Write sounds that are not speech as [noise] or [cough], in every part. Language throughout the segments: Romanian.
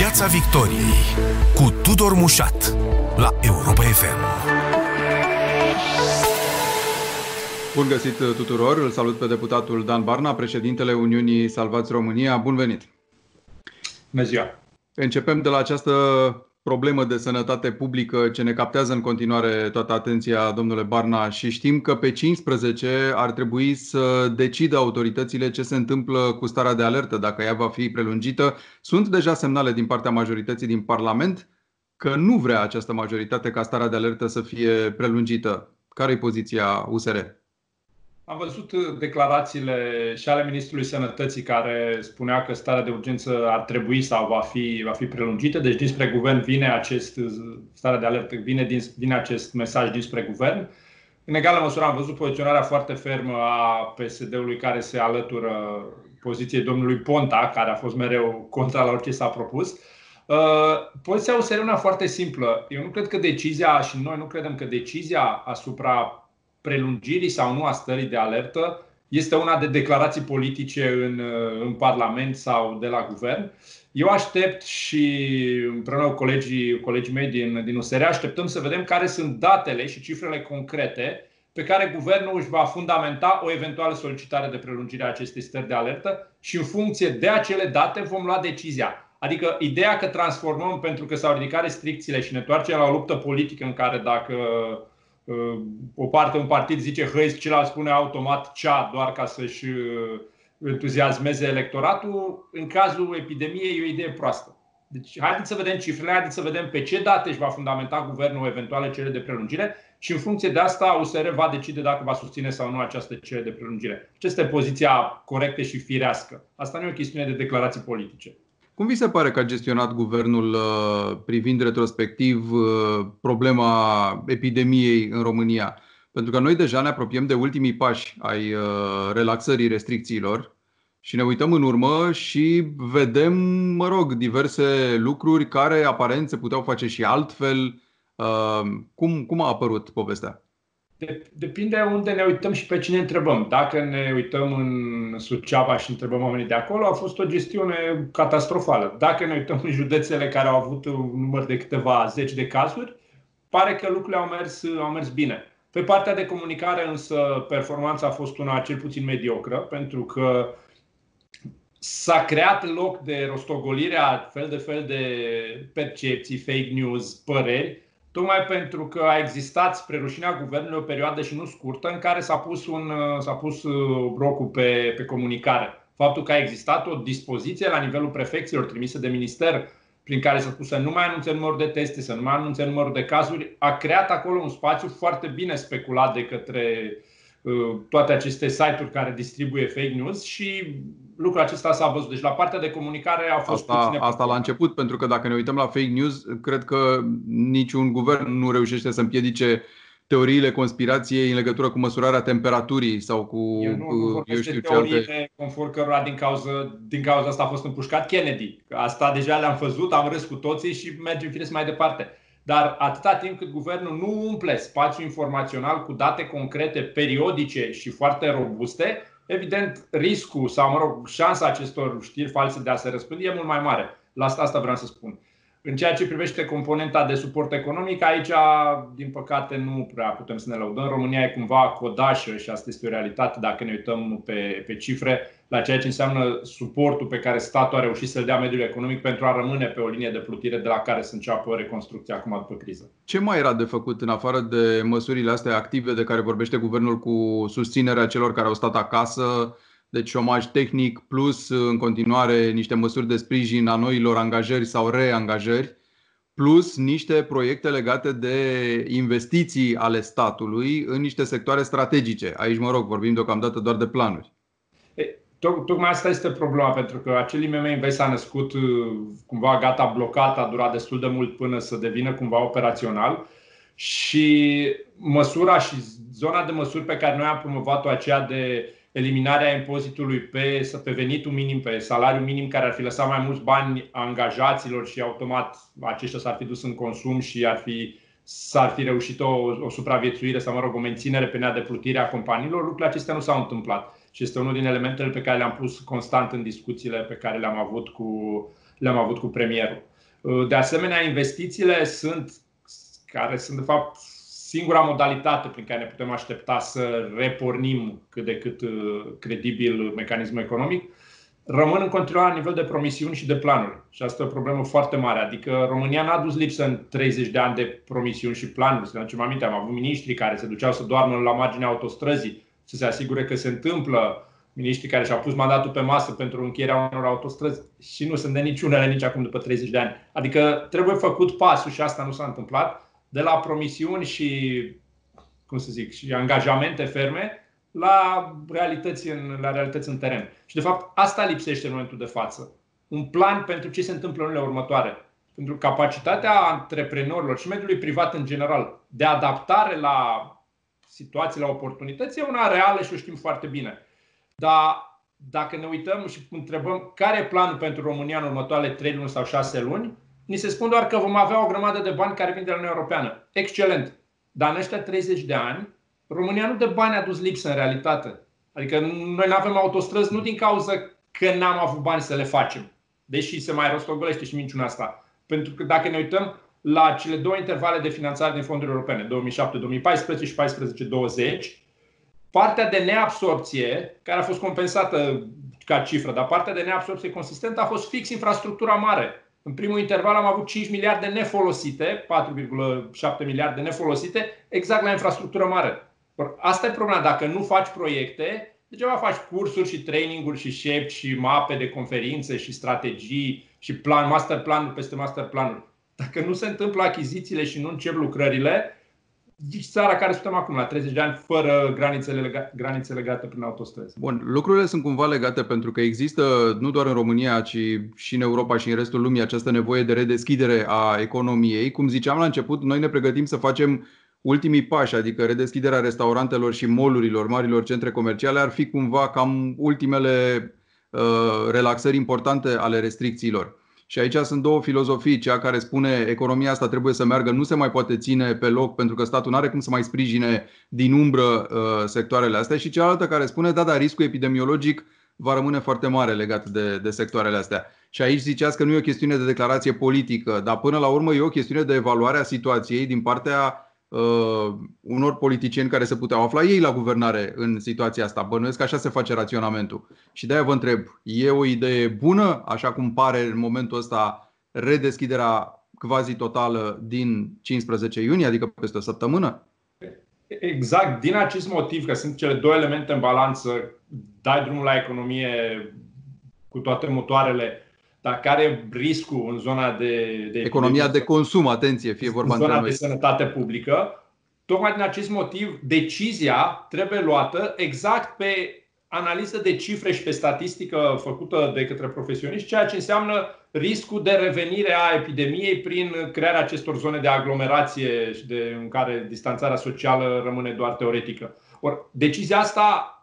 Piața Victoriei cu Tudor Mușat la Europa FM. Bun găsit tuturor, îl salut pe deputatul Dan Barna, președintele Uniunii Salvați România. Bun venit! Bună ziua! Începem de la această problemă de sănătate publică ce ne captează în continuare toată atenția, domnule Barna, și știm că pe 15 ar trebui să decidă autoritățile ce se întâmplă cu starea de alertă, dacă ea va fi prelungită. Sunt deja semnale din partea majorității din Parlament că nu vrea această majoritate ca starea de alertă să fie prelungită. Care e poziția USR? Am văzut declarațiile și ale Ministrului Sănătății care spunea că starea de urgență ar trebui sau va fi, va fi prelungită. Deci dinspre guvern vine acest starea de alertă, vine, din, vine acest mesaj dinspre guvern. În egală măsură am văzut poziționarea foarte fermă a PSD-ului care se alătură poziției domnului Ponta, care a fost mereu contra la orice s-a propus. Uh, poziția USR una foarte simplă. Eu nu cred că decizia, și noi nu credem că decizia asupra prelungirii sau nu a stării de alertă este una de declarații politice în, uh, în Parlament sau de la guvern. Eu aștept și împreună cu colegii, colegii mei din, din USR așteptăm să vedem care sunt datele și cifrele concrete pe care guvernul își va fundamenta o eventuală solicitare de prelungire a acestei stări de alertă și în funcție de acele date vom lua decizia. Adică ideea că transformăm pentru că s-au ridicat restricțiile și ne întoarcem la o luptă politică în care dacă o parte, un partid zice hăi, celălalt spune automat cea doar ca să-și uh, entuziasmeze electoratul, în cazul epidemiei e o idee proastă. Deci haideți să vedem cifrele, haideți să vedem pe ce date își va fundamenta guvernul eventuale cereri de prelungire și în funcție de asta USR va decide dacă va susține sau nu această cerere de prelungire. Aceasta e poziția corectă și firească. Asta nu e o chestiune de declarații politice. Cum vi se pare că a gestionat guvernul uh, privind retrospectiv uh, problema epidemiei în România? Pentru că noi deja ne apropiem de ultimii pași ai uh, relaxării restricțiilor și ne uităm în urmă și vedem, mă rog, diverse lucruri care aparent se puteau face și altfel. Cum, cum a apărut povestea? Depinde unde ne uităm și pe cine întrebăm. Dacă ne uităm în Suceava și întrebăm oamenii de acolo, a fost o gestiune catastrofală. Dacă ne uităm în județele care au avut un număr de câteva zeci de cazuri, pare că lucrurile au mers, au mers bine. Pe partea de comunicare însă performanța a fost una cel puțin mediocră, pentru că s-a creat loc de rostogolire a fel de fel de percepții, fake news, păreri, tocmai pentru că a existat spre rușinea guvernului o perioadă și nu scurtă în care s-a pus, un, s-a pus brocul uh, pe, pe comunicare. Faptul că a existat o dispoziție la nivelul prefecților trimise de minister prin care s-a spus să nu mai anunțe numărul de teste, să nu mai anunțe numărul de cazuri, a creat acolo un spațiu foarte bine speculat de către uh, toate aceste site-uri care distribuie fake news și lucrul acesta s-a văzut. Deci la partea de comunicare a fost asta, puține Asta la început, pentru că dacă ne uităm la fake news, cred că niciun guvern nu reușește să împiedice teoriile conspirației în legătură cu măsurarea temperaturii sau cu, eu, nu, eu știu ce alte... conform cărora din cauza, din cauza asta a fost împușcat Kennedy. Asta deja le-am văzut, am râs cu toții și mergem firesc mai departe. Dar atâta timp cât guvernul nu umple spațiul informațional cu date concrete, periodice și foarte robuste, evident, riscul sau, mă rog, șansa acestor știri false de a se răspândi e mult mai mare. La asta, asta vreau să spun. În ceea ce privește componenta de suport economic, aici, din păcate, nu prea putem să ne lăudăm. România e cumva codașă și asta este o realitate dacă ne uităm pe, pe cifre la ceea ce înseamnă suportul pe care statul a reușit să-l dea mediul economic pentru a rămâne pe o linie de plutire de la care să înceapă reconstrucția acum după criză. Ce mai era de făcut în afară de măsurile astea active de care vorbește guvernul cu susținerea celor care au stat acasă, deci șomaj tehnic plus în continuare niște măsuri de sprijin a noilor angajări sau reangajări, plus niște proiecte legate de investiții ale statului în niște sectoare strategice. Aici, mă rog, vorbim deocamdată doar de planuri. Tocmai asta este problema, pentru că acel IMM Invest s-a născut uh, cumva gata blocat, a durat destul de mult până să devină cumva operațional și măsura și zona de măsuri pe care noi am promovat-o aceea de eliminarea impozitului pe, pe venitul minim, pe salariul minim, care ar fi lăsat mai mulți bani angajaților și automat aceștia s-ar fi dus în consum și ar fi, s-ar fi reușit o, o supraviețuire sau, mă rog, o menținere pe nea de plutire a companiilor, lucrurile acestea nu s-au întâmplat. Și este unul din elementele pe care le-am pus constant în discuțiile pe care le-am avut cu, le-am avut cu premierul. De asemenea, investițiile sunt, care sunt de fapt singura modalitate prin care ne putem aștepta să repornim cât de cât uh, credibil mecanismul economic, rămân în continuare la nivel de promisiuni și de planuri. Și asta e o problemă foarte mare. Adică România n-a dus lipsă în 30 de ani de promisiuni și planuri. Să ne aducem aminte, am avut miniștri care se duceau să doarmă la marginea autostrăzii, să se asigure că se întâmplă, miniștri care și-au pus mandatul pe masă pentru încheierea unor autostrăzi și nu sunt de niciunele nici acum după 30 de ani. Adică trebuie făcut pasul și asta nu s-a întâmplat de la promisiuni și, cum să zic, și angajamente ferme la realități în, la realități în teren. Și de fapt asta lipsește în momentul de față. Un plan pentru ce se întâmplă în lunile următoare. Pentru capacitatea antreprenorilor și mediului privat în general de adaptare la situații, la oportunități, e una reală și o știm foarte bine. Dar dacă ne uităm și întrebăm care e planul pentru România în următoarele 3 luni sau 6 luni, Ni se spun doar că vom avea o grămadă de bani care vin de la Uniunea Europeană. Excelent. Dar în ăștia 30 de ani, România nu de bani a dus lipsă în realitate. Adică noi nu avem autostrăzi nu din cauza că n-am avut bani să le facem. Deși se mai rostogolește și minciuna asta. Pentru că dacă ne uităm la cele două intervale de finanțare din fonduri europene, 2007-2014 și 2014-2020, partea de neabsorpție, care a fost compensată ca cifră, dar partea de neabsorpție consistentă a fost fix infrastructura mare. În primul interval am avut 5 miliarde nefolosite, 4,7 miliarde nefolosite, exact la infrastructură mare. Asta e problema. Dacă nu faci proiecte, degeaba faci cursuri și traininguri și șepți și mape de conferințe și strategii și plan, master planuri peste master planuri. Dacă nu se întâmplă achizițiile și nu încep lucrările, zici țara care suntem acum, la 30 de ani, fără granițe, lega, granițe legate prin autostrăzi. Bun, lucrurile sunt cumva legate pentru că există nu doar în România, ci și în Europa și în restul lumii această nevoie de redeschidere a economiei. Cum ziceam la început, noi ne pregătim să facem ultimii pași, adică redeschiderea restaurantelor și molurilor, marilor centre comerciale, ar fi cumva cam ultimele uh, relaxări importante ale restricțiilor. Și aici sunt două filozofii. Cea care spune economia asta trebuie să meargă, nu se mai poate ține pe loc pentru că statul nu are cum să mai sprijine din umbră uh, sectoarele astea și cealaltă care spune, da, da, riscul epidemiologic va rămâne foarte mare legat de, de sectoarele astea. Și aici ziceați că nu e o chestiune de declarație politică, dar până la urmă e o chestiune de evaluare a situației din partea uh, unor politicieni care se puteau afla ei la guvernare în situația asta. Bănuiesc că așa se face raționamentul. Și de-aia vă întreb, e o idee bună, așa cum pare în momentul ăsta, redeschiderea quasi totală din 15 iunie, adică peste o săptămână? Exact, din acest motiv, că sunt cele două elemente în balanță, dai drumul la economie cu toate motoarele dar care e riscul în zona de, de economia de consum, atenție, fie vorba în zona de sănătate publică. Tocmai din acest motiv, decizia trebuie luată exact pe analiză de cifre și pe statistică făcută de către profesioniști, ceea ce înseamnă riscul de revenire a epidemiei prin crearea acestor zone de aglomerație și de, în care distanțarea socială rămâne doar teoretică. Or, decizia asta,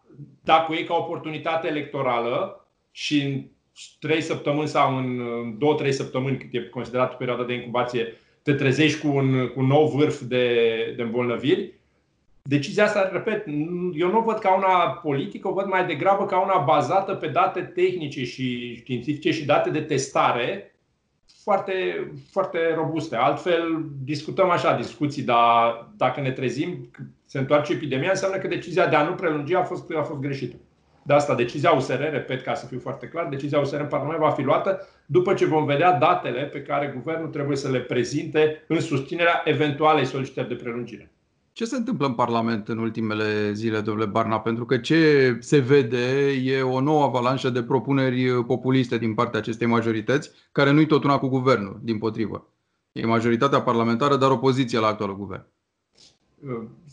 dacă o iei ca oportunitate electorală și trei săptămâni sau în două, trei săptămâni, cât e considerat perioada de incubație, te trezești cu un, cu un nou vârf de, de îmbolnăviri. Decizia asta, repet, eu nu o văd ca una politică, o văd mai degrabă ca una bazată pe date tehnice și științifice și date de testare foarte, foarte robuste. Altfel, discutăm așa discuții, dar dacă ne trezim, se întoarce epidemia, înseamnă că decizia de a nu prelungi a fost, a fost greșită. De asta decizia USR, repet ca să fiu foarte clar, decizia USR în Parlament va fi luată după ce vom vedea datele pe care guvernul trebuie să le prezinte în susținerea eventualei solicitări de prelungire. Ce se întâmplă în Parlament în ultimele zile, domnule Barna? Pentru că ce se vede e o nouă avalanșă de propuneri populiste din partea acestei majorități, care nu-i tot una cu guvernul, din potrivă. E majoritatea parlamentară, dar opoziție la actualul guvern.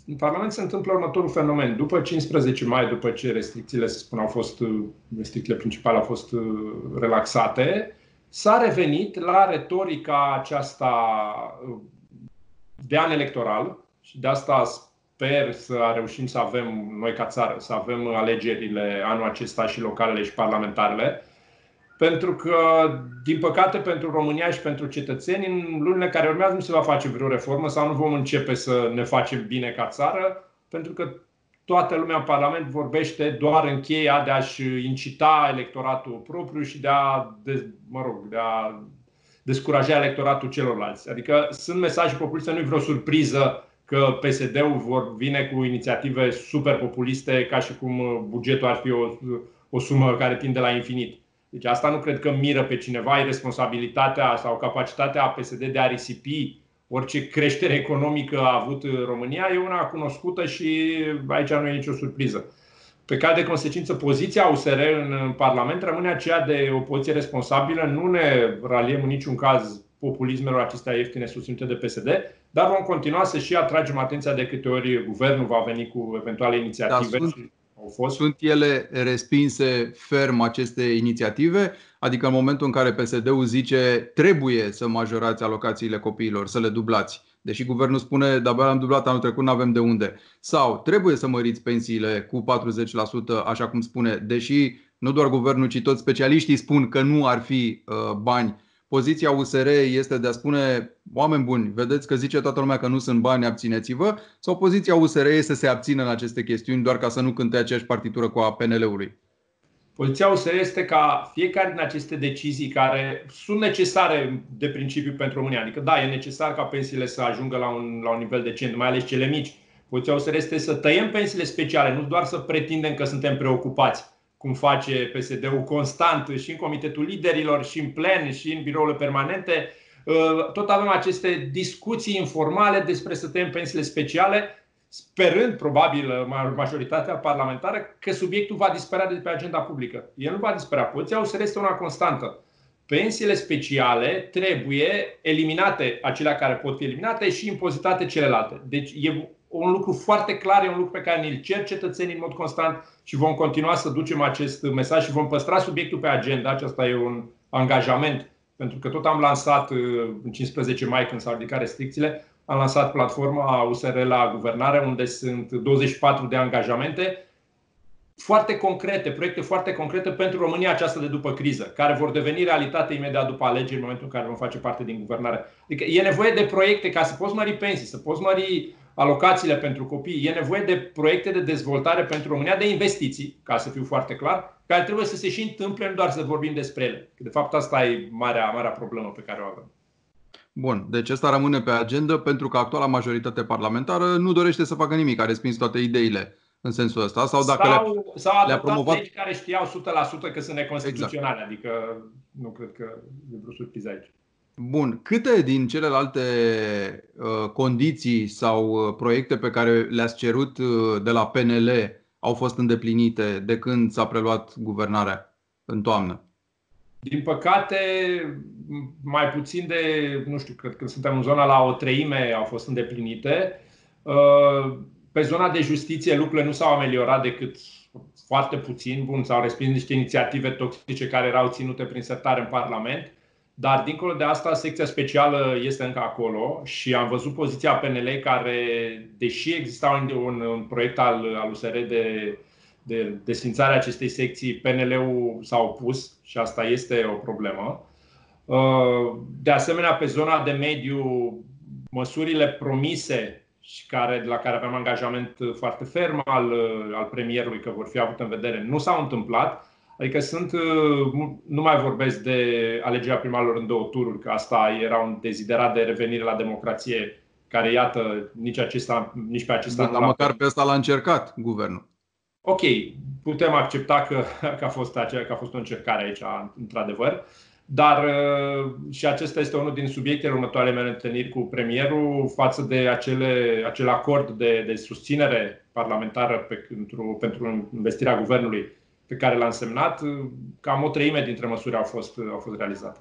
În Parlament se întâmplă următorul fenomen. După 15 mai, după ce restricțiile, să spun, au fost, restricțiile principale au fost uh, relaxate, s-a revenit la retorica aceasta uh, de an electoral și de asta sper să reușim să avem, noi ca țară, să avem alegerile anul acesta și localele și parlamentarele, pentru că, din păcate, pentru România și pentru cetățeni, în lunile care urmează nu se va face vreo reformă sau nu vom începe să ne facem bine ca țară, pentru că toată lumea în Parlament vorbește doar în cheia de a-și incita electoratul propriu și de a, de, mă rog, de a descuraja electoratul celorlalți. Adică sunt mesaje populiste, nu e vreo surpriză că PSD-ul vor vine cu inițiative super populiste ca și cum bugetul ar fi o, o sumă care tinde la infinit. Deci asta nu cred că miră pe cineva, e responsabilitatea sau capacitatea PSD de a risipi orice creștere economică a avut România e una cunoscută și aici nu e nicio surpriză. Pe care de consecință poziția USR în Parlament rămâne aceea de o poziție responsabilă. Nu ne raliem în niciun caz populismelor acestea ieftine susținute de PSD, dar vom continua să și atragem atenția de câte ori guvernul va veni cu eventuale inițiative. Da, sunt, au fost. sunt ele respinse ferm aceste inițiative? Adică în momentul în care PSD-ul zice trebuie să majorați alocațiile copiilor, să le dublați, deși guvernul spune de-abia am dublat anul trecut, nu avem de unde. Sau trebuie să măriți pensiile cu 40%, așa cum spune, deși nu doar guvernul, ci toți specialiștii spun că nu ar fi uh, bani Poziția USR este de a spune, oameni buni, vedeți că zice toată lumea că nu sunt bani, abțineți-vă, sau poziția USR este să se abțină în aceste chestiuni doar ca să nu cânte aceeași partitură cu a PNL-ului? Poziția USR este ca fiecare din aceste decizii care sunt necesare de principiu pentru România, adică da, e necesar ca pensiile să ajungă la un, la un nivel decent, mai ales cele mici. Poziția USR este să tăiem pensiile speciale, nu doar să pretindem că suntem preocupați cum face PSD-ul constant și în Comitetul Liderilor, și în plen, și în birourile permanente. Uh, tot avem aceste discuții informale despre să tăiem pensiile speciale, sperând probabil majoritatea parlamentară că subiectul va dispărea de pe agenda publică. El nu va dispărea. Poziția o să este una constantă. Pensiile speciale trebuie eliminate, acelea care pot fi eliminate, și impozitate celelalte. Deci e un lucru foarte clar, e un lucru pe care ne-l cer cetățenii în mod constant și vom continua să ducem acest mesaj și vom păstra subiectul pe agenda. Acesta e un angajament, pentru că tot am lansat uh, în 15 mai, când s-au ridicat restricțiile, am lansat platforma USR la guvernare, unde sunt 24 de angajamente foarte concrete, proiecte foarte concrete pentru România aceasta de după criză, care vor deveni realitate imediat după alegeri, în momentul în care vom face parte din guvernare. Adică e nevoie de proiecte ca să poți mări pensii, să poți mări alocațiile pentru copii, e nevoie de proiecte de dezvoltare pentru România, de investiții, ca să fiu foarte clar, care trebuie să se și întâmple, nu doar să vorbim despre ele. De fapt, asta e marea, marea problemă pe care o avem. Bun, deci asta rămâne pe agenda pentru că actuala majoritate parlamentară nu dorește să facă nimic, a respins toate ideile în sensul ăsta. Sau dacă sau, le-a, sau le-a promovat... legi care știau 100% că sunt neconstituționale, exact. adică nu cred că e vreo surpriză aici. Bun. Câte din celelalte uh, condiții sau uh, proiecte pe care le-ați cerut uh, de la PNL au fost îndeplinite de când s-a preluat guvernarea în toamnă? Din păcate, mai puțin de, nu știu, cred că suntem în zona la o treime au fost îndeplinite. Uh, pe zona de justiție lucrurile nu s-au ameliorat decât foarte puțin. Bun, s-au respins niște inițiative toxice care erau ținute prin sertare în Parlament. Dar, dincolo de asta, secția specială este încă acolo și am văzut poziția PNL care, deși exista un, un, un proiect al, al USR de, de desfințarea acestei secții, PNL-ul s-a opus și asta este o problemă. Uh, de asemenea, pe zona de mediu, măsurile promise și care, de la care aveam angajament foarte ferm al, al premierului că vor fi avute în vedere, nu s-au întâmplat. Adică sunt, uh, nu mai vorbesc de alegerea primarilor în două tururi, că asta era un deziderat de revenire la democrație, care, iată, nici, acesta, nici pe acesta Dar măcar pe asta l-a încercat guvernul. Ok, putem accepta că, [laughs] că, a fost acea, că a fost o încercare aici, într-adevăr. Dar uh, și acesta este unul din subiectele următoarele mele întâlniri cu premierul față de acele, acel acord de, de susținere parlamentară pe, pentru, pentru investirea guvernului pe care l-am semnat, cam o treime dintre măsuri au fost, au fost realizate.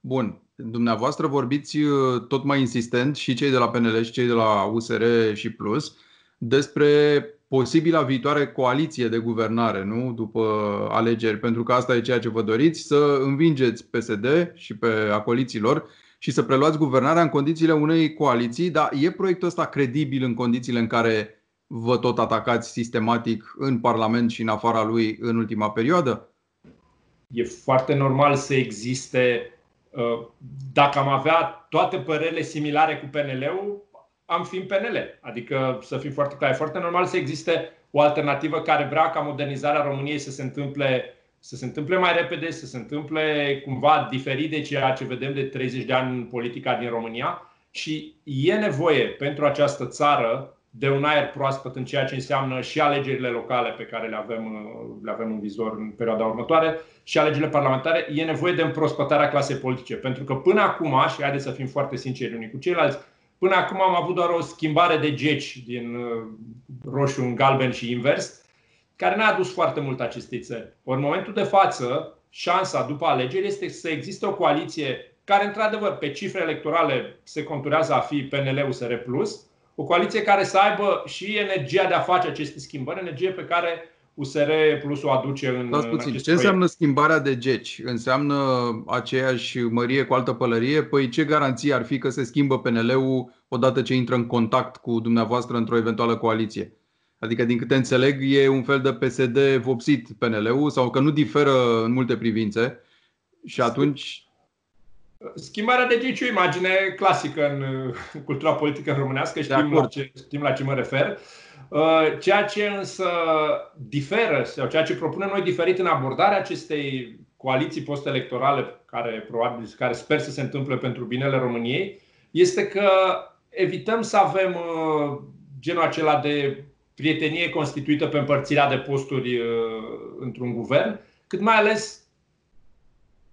Bun. Dumneavoastră vorbiți uh, tot mai insistent și cei de la PNL și cei de la USR și Plus despre posibila viitoare coaliție de guvernare, nu? După alegeri, pentru că asta e ceea ce vă doriți, să învingeți PSD și pe acoliților și să preluați guvernarea în condițiile unei coaliții, dar e proiectul ăsta credibil în condițiile în care vă tot atacați sistematic în Parlament și în afara lui în ultima perioadă? E foarte normal să existe. Uh, dacă am avea toate părerile similare cu PNL-ul, am fi în PNL. Adică, să fim foarte clar, e foarte normal să existe o alternativă care vrea ca modernizarea României să se întâmple să se întâmple mai repede, să se întâmple cumva diferit de ceea ce vedem de 30 de ani în politica din România și e nevoie pentru această țară de un aer proaspăt în ceea ce înseamnă și alegerile locale pe care le avem, le avem în vizor în perioada următoare și alegerile parlamentare, e nevoie de împrospătarea clasei politice. Pentru că până acum, și haideți să fim foarte sinceri unii cu ceilalți, până acum am avut doar o schimbare de geci din uh, roșu în galben și invers, care n-a adus foarte mult acestei țări. Ori în momentul de față, șansa după alegeri este să existe o coaliție care, într-adevăr, pe cifre electorale se conturează a fi PNL-USR+, o coaliție care să aibă și energia de a face aceste schimbări, energie pe care USR Plus o aduce în, Dați puțin. Ce înseamnă schimbarea de geci? Înseamnă aceeași mărie cu altă pălărie? Păi ce garanție ar fi că se schimbă PNL-ul odată ce intră în contact cu dumneavoastră într-o eventuală coaliție? Adică, din câte înțeleg, e un fel de PSD vopsit PNL-ul sau că nu diferă în multe privințe și atunci... Schimbarea de geci e o imagine clasică în cultura politică românească, știm la, ce, știm la ce mă refer. Uh, ceea ce însă diferă sau ceea ce propunem noi diferit în abordarea acestei coaliții post-electorale, care probabil care sper să se întâmple pentru binele României, este că evităm să avem uh, genul acela de prietenie constituită pe împărțirea de posturi uh, într-un guvern, cât mai ales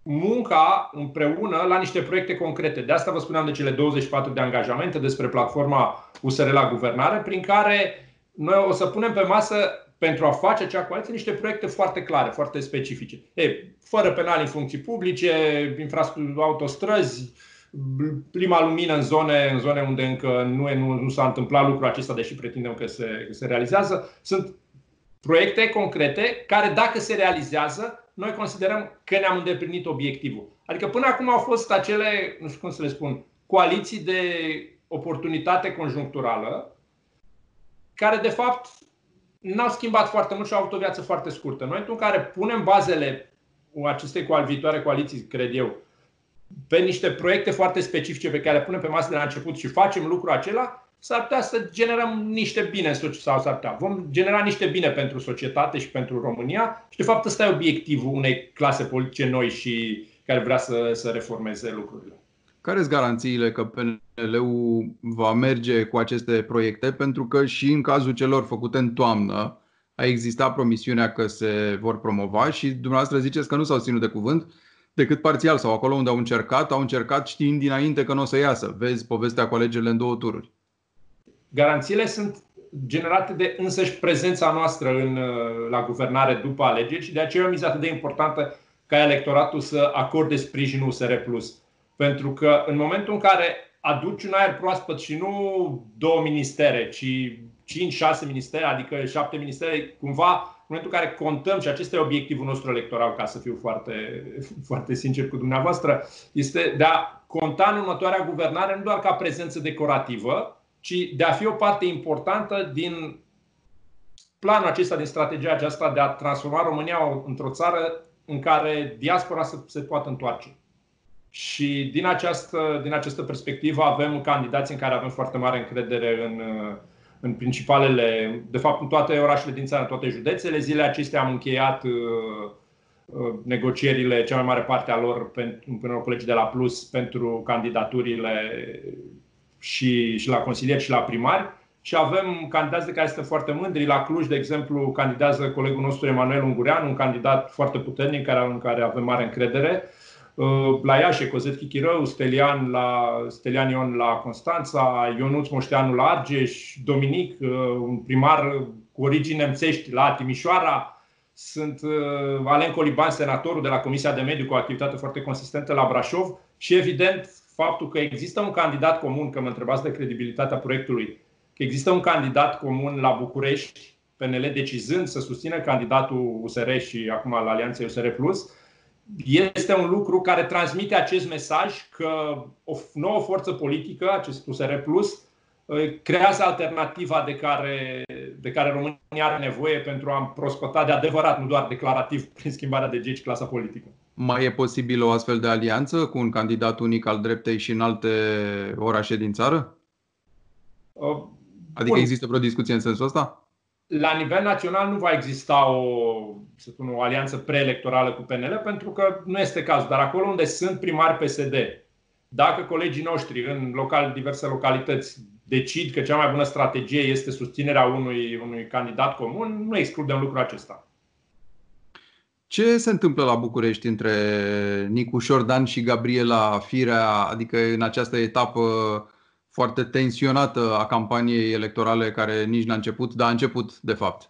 munca împreună la niște proiecte concrete. De asta vă spuneam de cele 24 de angajamente despre platforma USR la guvernare, prin care noi o să punem pe masă pentru a face acea coaliție niște proiecte foarte clare, foarte specifice. E, fără penal în funcții publice, infrastructură, autostrăzi, prima lumină în zone, în zone unde încă nu, nu, nu s-a întâmplat lucrul acesta, deși pretindem că se, că se realizează. Sunt proiecte concrete care, dacă se realizează, noi considerăm că ne-am îndeplinit obiectivul. Adică până acum au fost acele, nu știu cum să le spun, coaliții de oportunitate conjuncturală, care de fapt n-au schimbat foarte mult și au avut o viață foarte scurtă. În momentul în care punem bazele acestei viitoare coaliții, cred eu, pe niște proiecte foarte specifice pe care le punem pe masă de la început și facem lucrul acela, s-ar putea să generăm niște bine sau s-ar putea. Vom genera niște bine pentru societate și pentru România și de fapt ăsta e obiectivul unei clase politice noi și care vrea să, să reformeze lucrurile. Care sunt garanțiile că PNL-ul va merge cu aceste proiecte? Pentru că și în cazul celor făcute în toamnă a existat promisiunea că se vor promova și dumneavoastră ziceți că nu s-au ținut de cuvânt decât parțial sau acolo unde au încercat, au încercat știind dinainte că nu o să iasă. Vezi povestea cu alegerile în două tururi. Garanțiile sunt generate de însăși prezența noastră în, la guvernare după alegeri și de aceea e o atât de importantă ca electoratul să acorde sprijinul USR+. Pentru că în momentul în care aduci un aer proaspăt și nu două ministere, ci 5-6 ministere, adică 7 ministere, cumva în momentul în care contăm, și acesta e obiectivul nostru electoral, ca să fiu foarte, [laughs] foarte sincer cu dumneavoastră, este de a conta în următoarea guvernare nu doar ca prezență decorativă, ci de a fi o parte importantă din planul acesta, din strategia aceasta de a transforma România într-o țară în care diaspora să se poată întoarce. Și din această, din această perspectivă avem candidați în care avem foarte mare încredere în, în principalele, de fapt în toate orașele din țară, în toate județele. Zilele acestea am încheiat uh, uh, negocierile, cea mai mare parte a lor, împreună cu colegii de la Plus, pentru candidaturile și, și la consilieri și la primari. Și avem candidați de care suntem foarte mândri. La Cluj, de exemplu, candidează colegul nostru Emanuel Ungurean, un candidat foarte puternic, care, în care avem mare încredere. Uh, la Iași, Cozet Chichirău, Stelian, la, Stelian Ion la Constanța, Ionuț Moșteanu la Argeș, Dominic, uh, un primar cu origini nemțești la Timișoara, sunt uh, Alen Coliban, senatorul de la Comisia de Mediu cu o activitate foarte consistentă la Brașov și evident faptul că există un candidat comun, că mă întrebați de credibilitatea proiectului, că există un candidat comun la București, PNL decizând să susțină candidatul USR și acum la Alianța USR Plus, este un lucru care transmite acest mesaj că o nouă forță politică, acest USR Plus, creează alternativa de care, de care România are nevoie pentru a prospăta de adevărat, nu doar declarativ, [laughs] prin schimbarea de geci clasa politică. Mai e posibil o astfel de alianță cu un candidat unic al dreptei și în alte orașe din țară? Adică Bun. există vreo discuție în sensul ăsta? La nivel național nu va exista o, să spun, o alianță preelectorală cu PNL pentru că nu este cazul. Dar acolo unde sunt primari PSD, dacă colegii noștri în local, diverse localități decid că cea mai bună strategie este susținerea unui, unui candidat comun, nu excludem lucrul acesta. Ce se întâmplă la București între Nicu Șordan și Gabriela Firea, adică în această etapă foarte tensionată a campaniei electorale care nici n-a început, dar a început de fapt?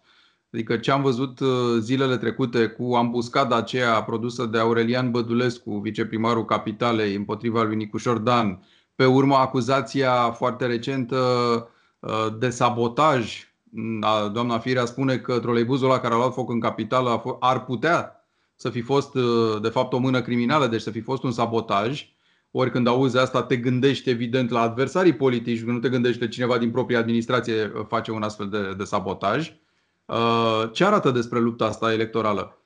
Adică ce am văzut uh, zilele trecute cu ambuscada aceea produsă de Aurelian Bădulescu, viceprimarul Capitalei, împotriva lui Nicu Șordan, pe urma acuzația foarte recentă uh, de sabotaj. Doamna Firea spune că troleibuzul ăla care a luat foc în capitală ar putea să fi fost uh, de fapt o mână criminală, deci să fi fost un sabotaj. Ori când auzi asta te gândești evident la adversarii politici, nu te gândești că cineva din propria administrație uh, face un astfel de, de sabotaj. Ce arată despre lupta asta electorală?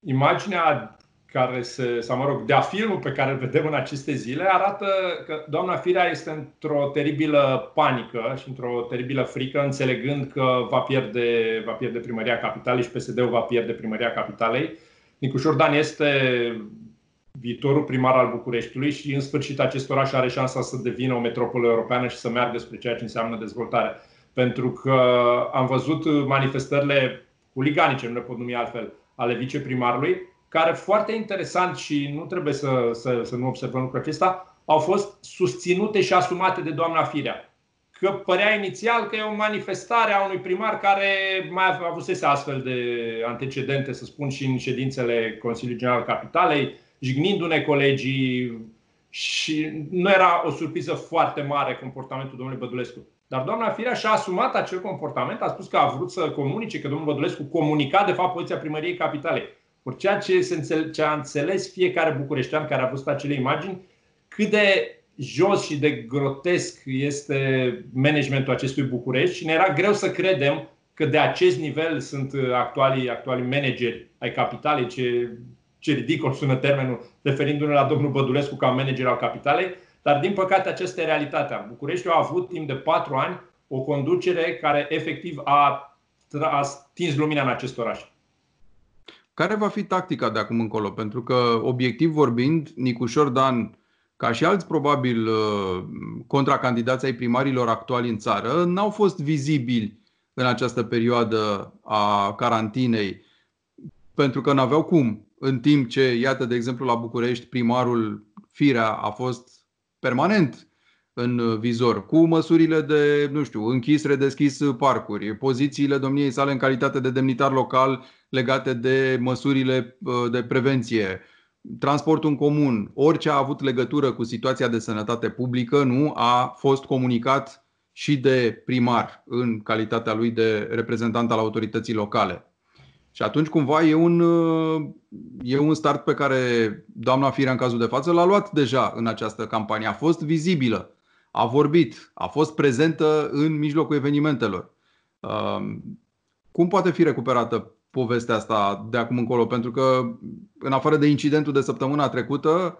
Imaginea care se, sau mă rog, de-a filmul pe care îl vedem în aceste zile, arată că doamna Firea este într-o teribilă panică și într-o teribilă frică, înțelegând că va pierde, va pierde primăria capitalei și PSD-ul va pierde primăria capitalei. Nicu Șordan este viitorul primar al Bucureștiului și în sfârșit acest oraș are șansa să devină o metropolă europeană și să meargă spre ceea ce înseamnă dezvoltare. Pentru că am văzut manifestările huliganice, nu le pot numi altfel, ale viceprimarului, care foarte interesant și nu trebuie să, să, să nu observăm lucrul acesta, au fost susținute și asumate de doamna Firea. Că părea inițial că e o manifestare a unui primar care mai avusese astfel de antecedente, să spun, și în ședințele Consiliului General Capitalei, jignindu-ne colegii și nu era o surpriză foarte mare comportamentul domnului Bădulescu. Dar doamna Firea și-a asumat acel comportament, a spus că a vrut să comunice, că domnul Bădulescu comunica de fapt poziția primăriei capitalei. Or, ceea ce, se înțele- ce a înțeles fiecare bucureștean care a văzut acele imagini, cât de jos și de grotesc este managementul acestui București și ne era greu să credem că de acest nivel sunt actualii, actualii manageri ai capitalei, ce, ce ridicol sună termenul, referindu-ne la domnul Bădulescu ca manager al capitalei, dar din păcate aceasta e realitatea. Bucureștiul a avut timp de patru ani o conducere care efectiv a, a stins lumina în acest oraș. Care va fi tactica de acum încolo? Pentru că, obiectiv vorbind, Nicușor Dan, ca și alți probabil uh, contracandidați ai primarilor actuali în țară, n-au fost vizibili în această perioadă a carantinei, pentru că n-aveau cum. În timp ce, iată, de exemplu, la București, primarul Firea a fost permanent în vizor, cu măsurile de, nu știu, închis, redeschis parcuri, pozițiile domniei sale în calitate de demnitar local legate de măsurile uh, de prevenție, transportul în comun, orice a avut legătură cu situația de sănătate publică, nu a fost comunicat și de primar în calitatea lui de reprezentant al autorității locale. Și atunci cumva e un, uh, e un start pe care doamna Firea în cazul de față l-a luat deja în această campanie. A fost vizibilă a vorbit, a fost prezentă în mijlocul evenimentelor. Um, cum poate fi recuperată povestea asta de acum încolo? Pentru că, în afară de incidentul de săptămâna trecută,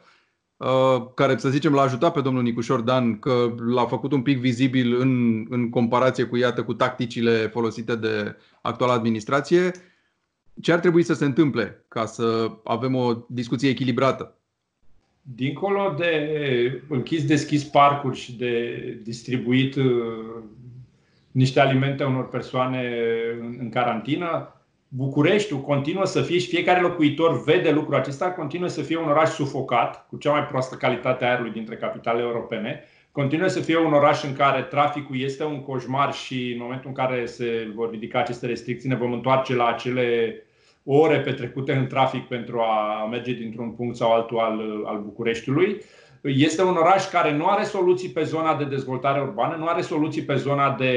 uh, care, să zicem, l-a ajutat pe domnul Nicușor Dan, că l-a făcut un pic vizibil în, în comparație cu, iată, cu tacticile folosite de actuala administrație, ce ar trebui să se întâmple ca să avem o discuție echilibrată? Dincolo de închis-deschis parcuri și de distribuit uh, niște alimente unor persoane în carantină, Bucureștiul continuă să fie și fiecare locuitor vede lucrul acesta, continuă să fie un oraș sufocat, cu cea mai proastă calitate a aerului dintre capitalele europene, continuă să fie un oraș în care traficul este un coșmar și în momentul în care se vor ridica aceste restricții ne vom întoarce la acele ore petrecute în trafic pentru a merge dintr-un punct sau altul al, al Bucureștiului. Este un oraș care nu are soluții pe zona de dezvoltare urbană, nu are soluții pe zona de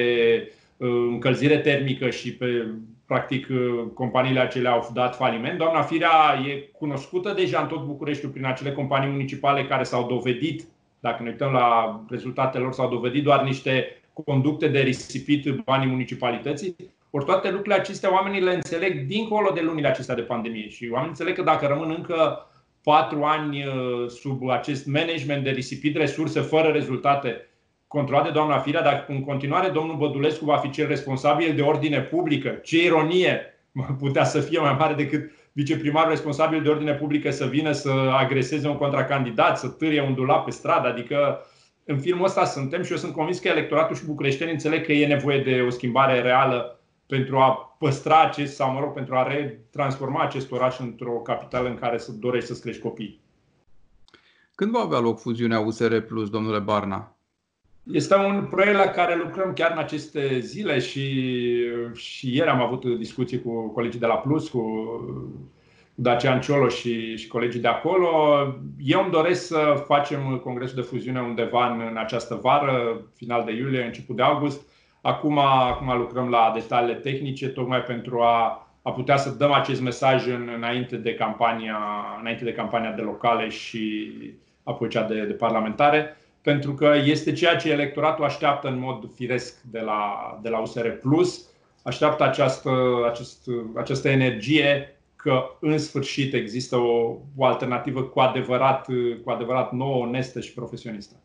uh, încălzire termică și pe practic uh, companiile acelea au dat faliment. Doamna Firea e cunoscută deja în tot Bucureștiul prin acele companii municipale care s-au dovedit, dacă ne uităm la rezultatele lor, s-au dovedit doar niște conducte de risipit banii municipalității. Ori toate lucrurile acestea oamenii le înțeleg dincolo de lunile acestea de pandemie și oamenii înțeleg că dacă rămân încă patru ani uh, sub acest management de risipit resurse fără rezultate, controlat de doamna Firea, dar în continuare domnul Bădulescu va fi cel responsabil de ordine publică. Ce ironie putea să fie mai mare decât viceprimarul responsabil de ordine publică să vină să agreseze un contracandidat, să târie un dulap pe stradă. Adică în filmul ăsta suntem și eu sunt convins că electoratul și bucureștenii înțeleg că e nevoie de o schimbare reală pentru a păstra acest, sau mă rog, pentru a retransforma acest oraș într-o capitală în care să dorești să-ți crești copii. Când va avea loc fuziunea USR Plus, domnule Barna? Este un proiect la care lucrăm chiar în aceste zile și, și ieri am avut discuții cu colegii de la Plus, cu Dacian Ciolo și, și colegii de acolo. Eu îmi doresc să facem congresul de fuziune undeva în, în această vară, final de iulie, început de august. Acum, acum lucrăm la detaliile tehnice, tocmai pentru a, a putea să dăm acest mesaj în, înainte, de campania, înainte de campania de locale și apoi cea de, de parlamentare pentru că este ceea ce electoratul așteaptă în mod firesc de la, de la USR Plus, așteaptă această, acest, această energie că în sfârșit există o, o alternativă cu adevărat, cu adevărat nouă, onestă și profesionistă.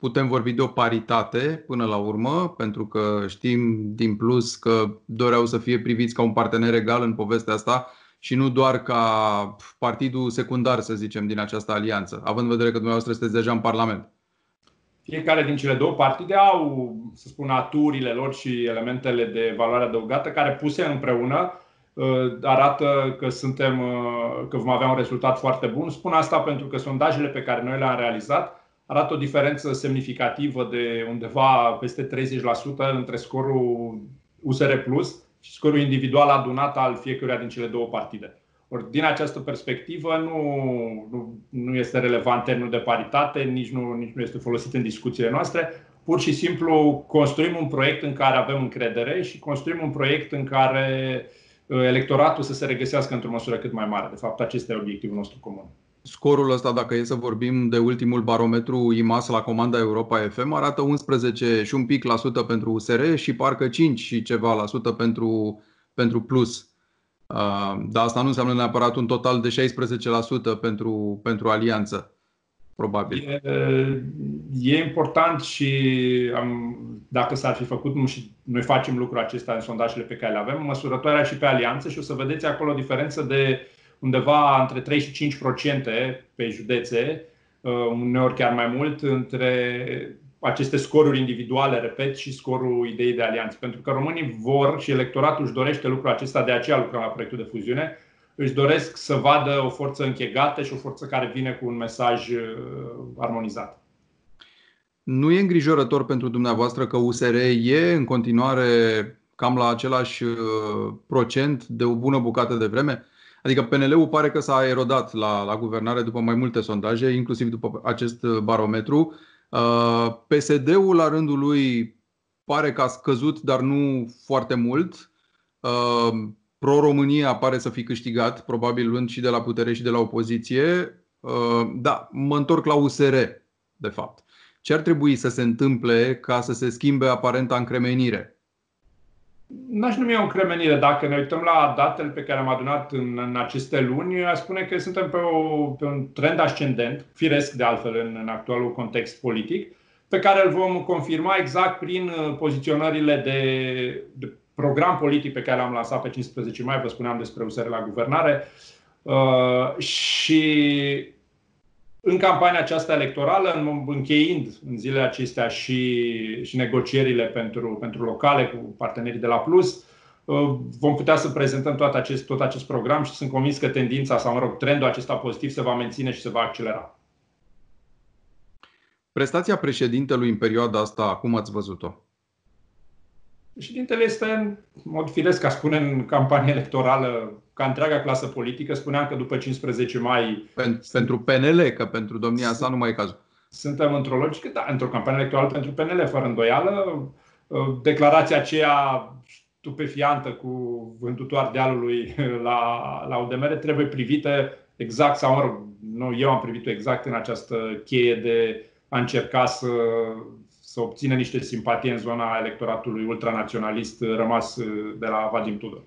Putem vorbi de o paritate până la urmă, pentru că știm din plus că doreau să fie priviți ca un partener egal în povestea asta și nu doar ca partidul secundar, să zicem, din această alianță, având în vedere că dumneavoastră sunteți deja în Parlament. Fiecare din cele două partide au, să spun, aturile lor și elementele de valoare adăugată care puse împreună uh, arată că suntem, uh, că vom avea un rezultat foarte bun. Spun asta pentru că sondajele pe care noi le-am realizat arată o diferență semnificativă de undeva peste 30% între scorul USR Plus și scorul individual adunat al fiecăruia din cele două partide. Ori din această perspectivă nu, nu, nu este relevant termenul de paritate, nici nu, nici nu este folosit în discuțiile noastre. Pur și simplu construim un proiect în care avem încredere și construim un proiect în care uh, electoratul să se regăsească într-o măsură cât mai mare. De fapt, acesta e obiectivul nostru comun. Scorul ăsta, dacă e să vorbim de ultimul barometru IMAS la comanda Europa FM, arată 11 și un pic la sută pentru USR și parcă 5 și ceva la sută pentru, pentru Plus. Dar asta nu înseamnă neapărat un total de 16% pentru, pentru alianță, probabil. E, e important și am, dacă s-ar fi făcut, nu și noi facem lucrul acesta în sondajele pe care le avem, măsurătoarea și pe alianță și o să vedeți acolo o diferență de undeva între 3 și 5% pe județe, uneori chiar mai mult, între aceste scoruri individuale, repet, și scorul ideii de alianță. Pentru că românii vor și electoratul își dorește lucrul acesta, de aceea lucrăm la proiectul de fuziune, își doresc să vadă o forță închegată și o forță care vine cu un mesaj uh, armonizat. Nu e îngrijorător pentru dumneavoastră că USR e în continuare cam la același uh, procent de o bună bucată de vreme? Adică PNL-ul pare că s-a erodat la, la guvernare după mai multe sondaje, inclusiv după acest uh, barometru. Uh, PSD-ul la rândul lui pare că a scăzut, dar nu foarte mult. Uh, Pro-România pare să fi câștigat, probabil luând și de la putere și de la opoziție. Uh, da, mă întorc la USR, de fapt. Ce ar trebui să se întâmple ca să se schimbe aparenta încremenire? N-aș numi o încremenire. Dacă ne uităm la datele pe care am adunat în, în aceste luni, aș spune că suntem pe, o, pe un trend ascendent, firesc de altfel în, în actualul context politic, pe care îl vom confirma exact prin uh, poziționările de, de program politic pe care l-am lansat pe 15 mai, vă spuneam despre USR la guvernare, uh, și în campania aceasta electorală, încheind în zilele acestea și, și negocierile pentru, pentru locale cu partenerii de la Plus, uh, vom putea să prezentăm tot acest, tot acest program și sunt convins că tendința sau, mă rog, trendul acesta pozitiv se va menține și se va accelera. Prestația președintelui în perioada asta, cum ați văzut-o? Președintele este în mod firesc, ca spune în campanie electorală, ca întreaga clasă politică, spuneam că după 15 mai... Pentru PNL, că pentru domnia sa nu mai e cazul. Suntem într-o logică, da, într-o campanie electorală pentru PNL, fără îndoială. Declarația aceea stupefiantă cu vântutul Ardealului [laughs] la, la UDMR trebuie privită exact, sau mă rog, nu, eu am privit-o exact în această cheie de a încerca să să obțină niște simpatie în zona electoratului ultranaționalist rămas uh, de la Vadim Tudor.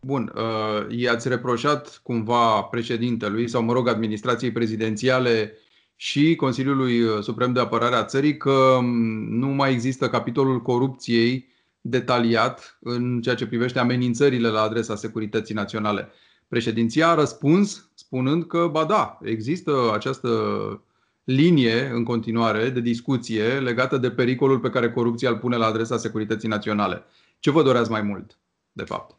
Bun, uh, i-ați reproșat cumva președintelui sau, mă rog, administrației prezidențiale și Consiliului Suprem de Apărare a țării că nu mai există capitolul corupției detaliat în ceea ce privește amenințările la adresa securității naționale. Președinția a răspuns spunând că, ba da, există această linie în continuare de discuție legată de pericolul pe care corupția îl pune la adresa securității naționale. Ce vă doreați mai mult, de fapt?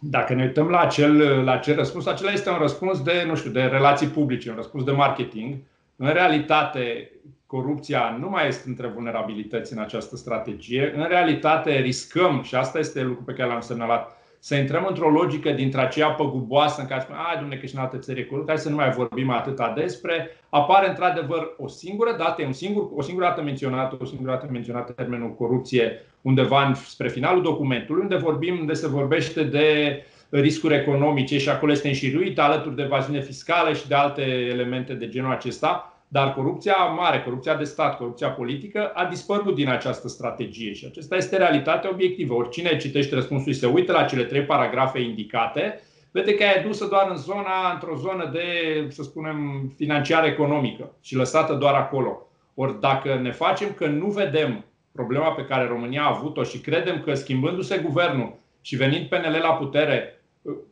Dacă ne uităm la acel, la acel răspuns, acela este un răspuns de, nu știu, de relații publice, un răspuns de marketing. În realitate, corupția nu mai este între vulnerabilități în această strategie. În realitate, riscăm, și asta este lucrul pe care l-am semnalat, să intrăm într-o logică dintre aceea păguboasă în care spunem, ai, domnule, că și în alte țări e hai să nu mai vorbim atât despre. Apare într-adevăr o singură dată, un singur, o singură dată menționată, o singură dată menționată termenul corupție undeva spre finalul documentului, unde vorbim, unde se vorbește de riscuri economice și acolo este înșiruit alături de evaziune fiscală și de alte elemente de genul acesta. Dar corupția mare, corupția de stat, corupția politică a dispărut din această strategie și acesta este realitatea obiectivă. Oricine citește răspunsul și se uită la cele trei paragrafe indicate, vede că e dusă doar în zona, într-o zonă de, să spunem, financiară economică și lăsată doar acolo. Ori dacă ne facem că nu vedem problema pe care România a avut-o și credem că schimbându-se guvernul și venind PNL la putere,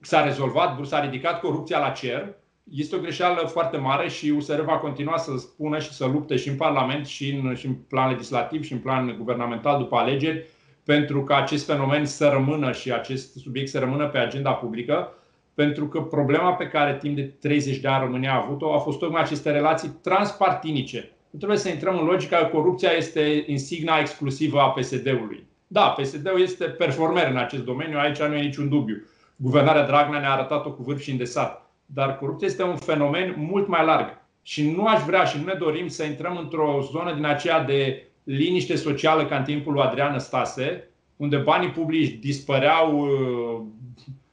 s-a rezolvat, s-a ridicat corupția la cer, este o greșeală foarte mare și USR va continua să spună și să lupte și în Parlament, și în, și în plan legislativ, și în plan guvernamental după alegeri, pentru ca acest fenomen să rămână și acest subiect să rămână pe agenda publică, pentru că problema pe care timp de 30 de ani România a avut-o a fost tocmai aceste relații transpartinice. Nu trebuie să intrăm în logica că corupția este insigna exclusivă a PSD-ului. Da, PSD-ul este performer în acest domeniu, aici nu e niciun dubiu. Guvernarea Dragnea ne-a arătat-o cu vârf și îndesat. Dar corupția este un fenomen mult mai larg. Și nu aș vrea și nu ne dorim să intrăm într-o zonă din aceea de liniște socială ca în timpul lui Adrian Stase, unde banii publici dispăreau uh,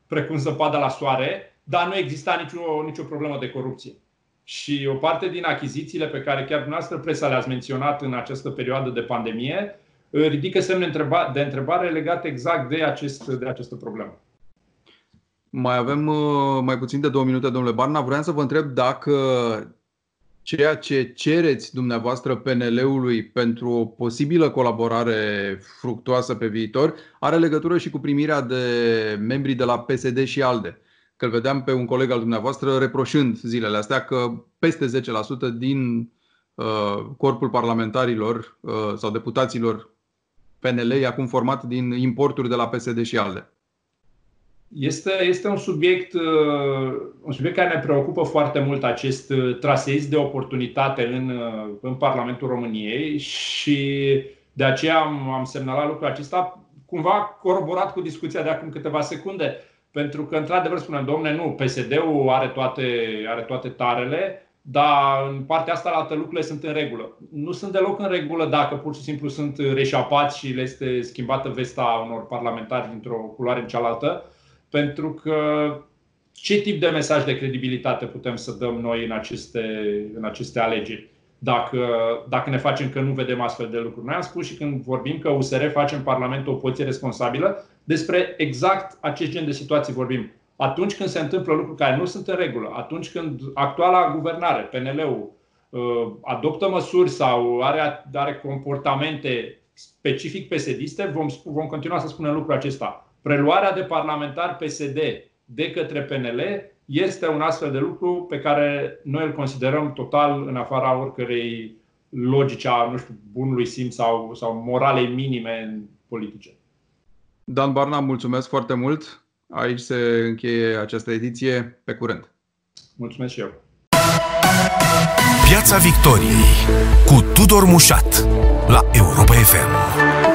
precum zăpada la soare, dar nu exista nicio, nicio problemă de corupție. Și o parte din achizițiile pe care chiar dumneavoastră presa le-ați menționat în această perioadă de pandemie uh, ridică semne de întrebare legate exact de, acest, de această problemă. Mai avem uh, mai puțin de două minute, domnule Barna. Vreau să vă întreb dacă ceea ce cereți dumneavoastră PNL-ului pentru o posibilă colaborare fructuoasă pe viitor are legătură și cu primirea de membri de la PSD și ALDE. Că îl vedeam pe un coleg al dumneavoastră reproșând zilele astea că peste 10% din uh, corpul parlamentarilor uh, sau deputaților PNL e acum format din importuri de la PSD și ALDE. Este, este un, subiect, uh, un subiect care ne preocupă foarte mult acest uh, traseism de oportunitate în, uh, în Parlamentul României și de aceea am, am semnalat lucrul acesta cumva coroborat cu discuția de acum câteva secunde. Pentru că, într-adevăr, spunem, domne, nu, PSD-ul are toate, are toate tarele, dar în partea asta, alte lucrurile sunt în regulă. Nu sunt deloc în regulă dacă pur și simplu sunt reșapați și le este schimbată vesta unor parlamentari dintr-o culoare în cealaltă pentru că ce tip de mesaj de credibilitate putem să dăm noi în aceste, în aceste alegeri? Dacă, dacă ne facem că nu vedem astfel de lucruri. Noi am spus și când vorbim că USR face în Parlament o poziție responsabilă, despre exact acest gen de situații vorbim. Atunci când se întâmplă lucruri care nu sunt în regulă, atunci când actuala guvernare, PNL-ul, uh, adoptă măsuri sau are, are comportamente specific pesediste, vom, vom continua să spunem lucrul acesta preluarea de parlamentar PSD de către PNL este un astfel de lucru pe care noi îl considerăm total în afara oricărei logici a nu știu, bunului simț sau, sau moralei minime politice. Dan Barna, mulțumesc foarte mult. Aici se încheie această ediție. Pe curând. Mulțumesc și eu. Piața Victoriei cu Tudor Mușat la Europa FM.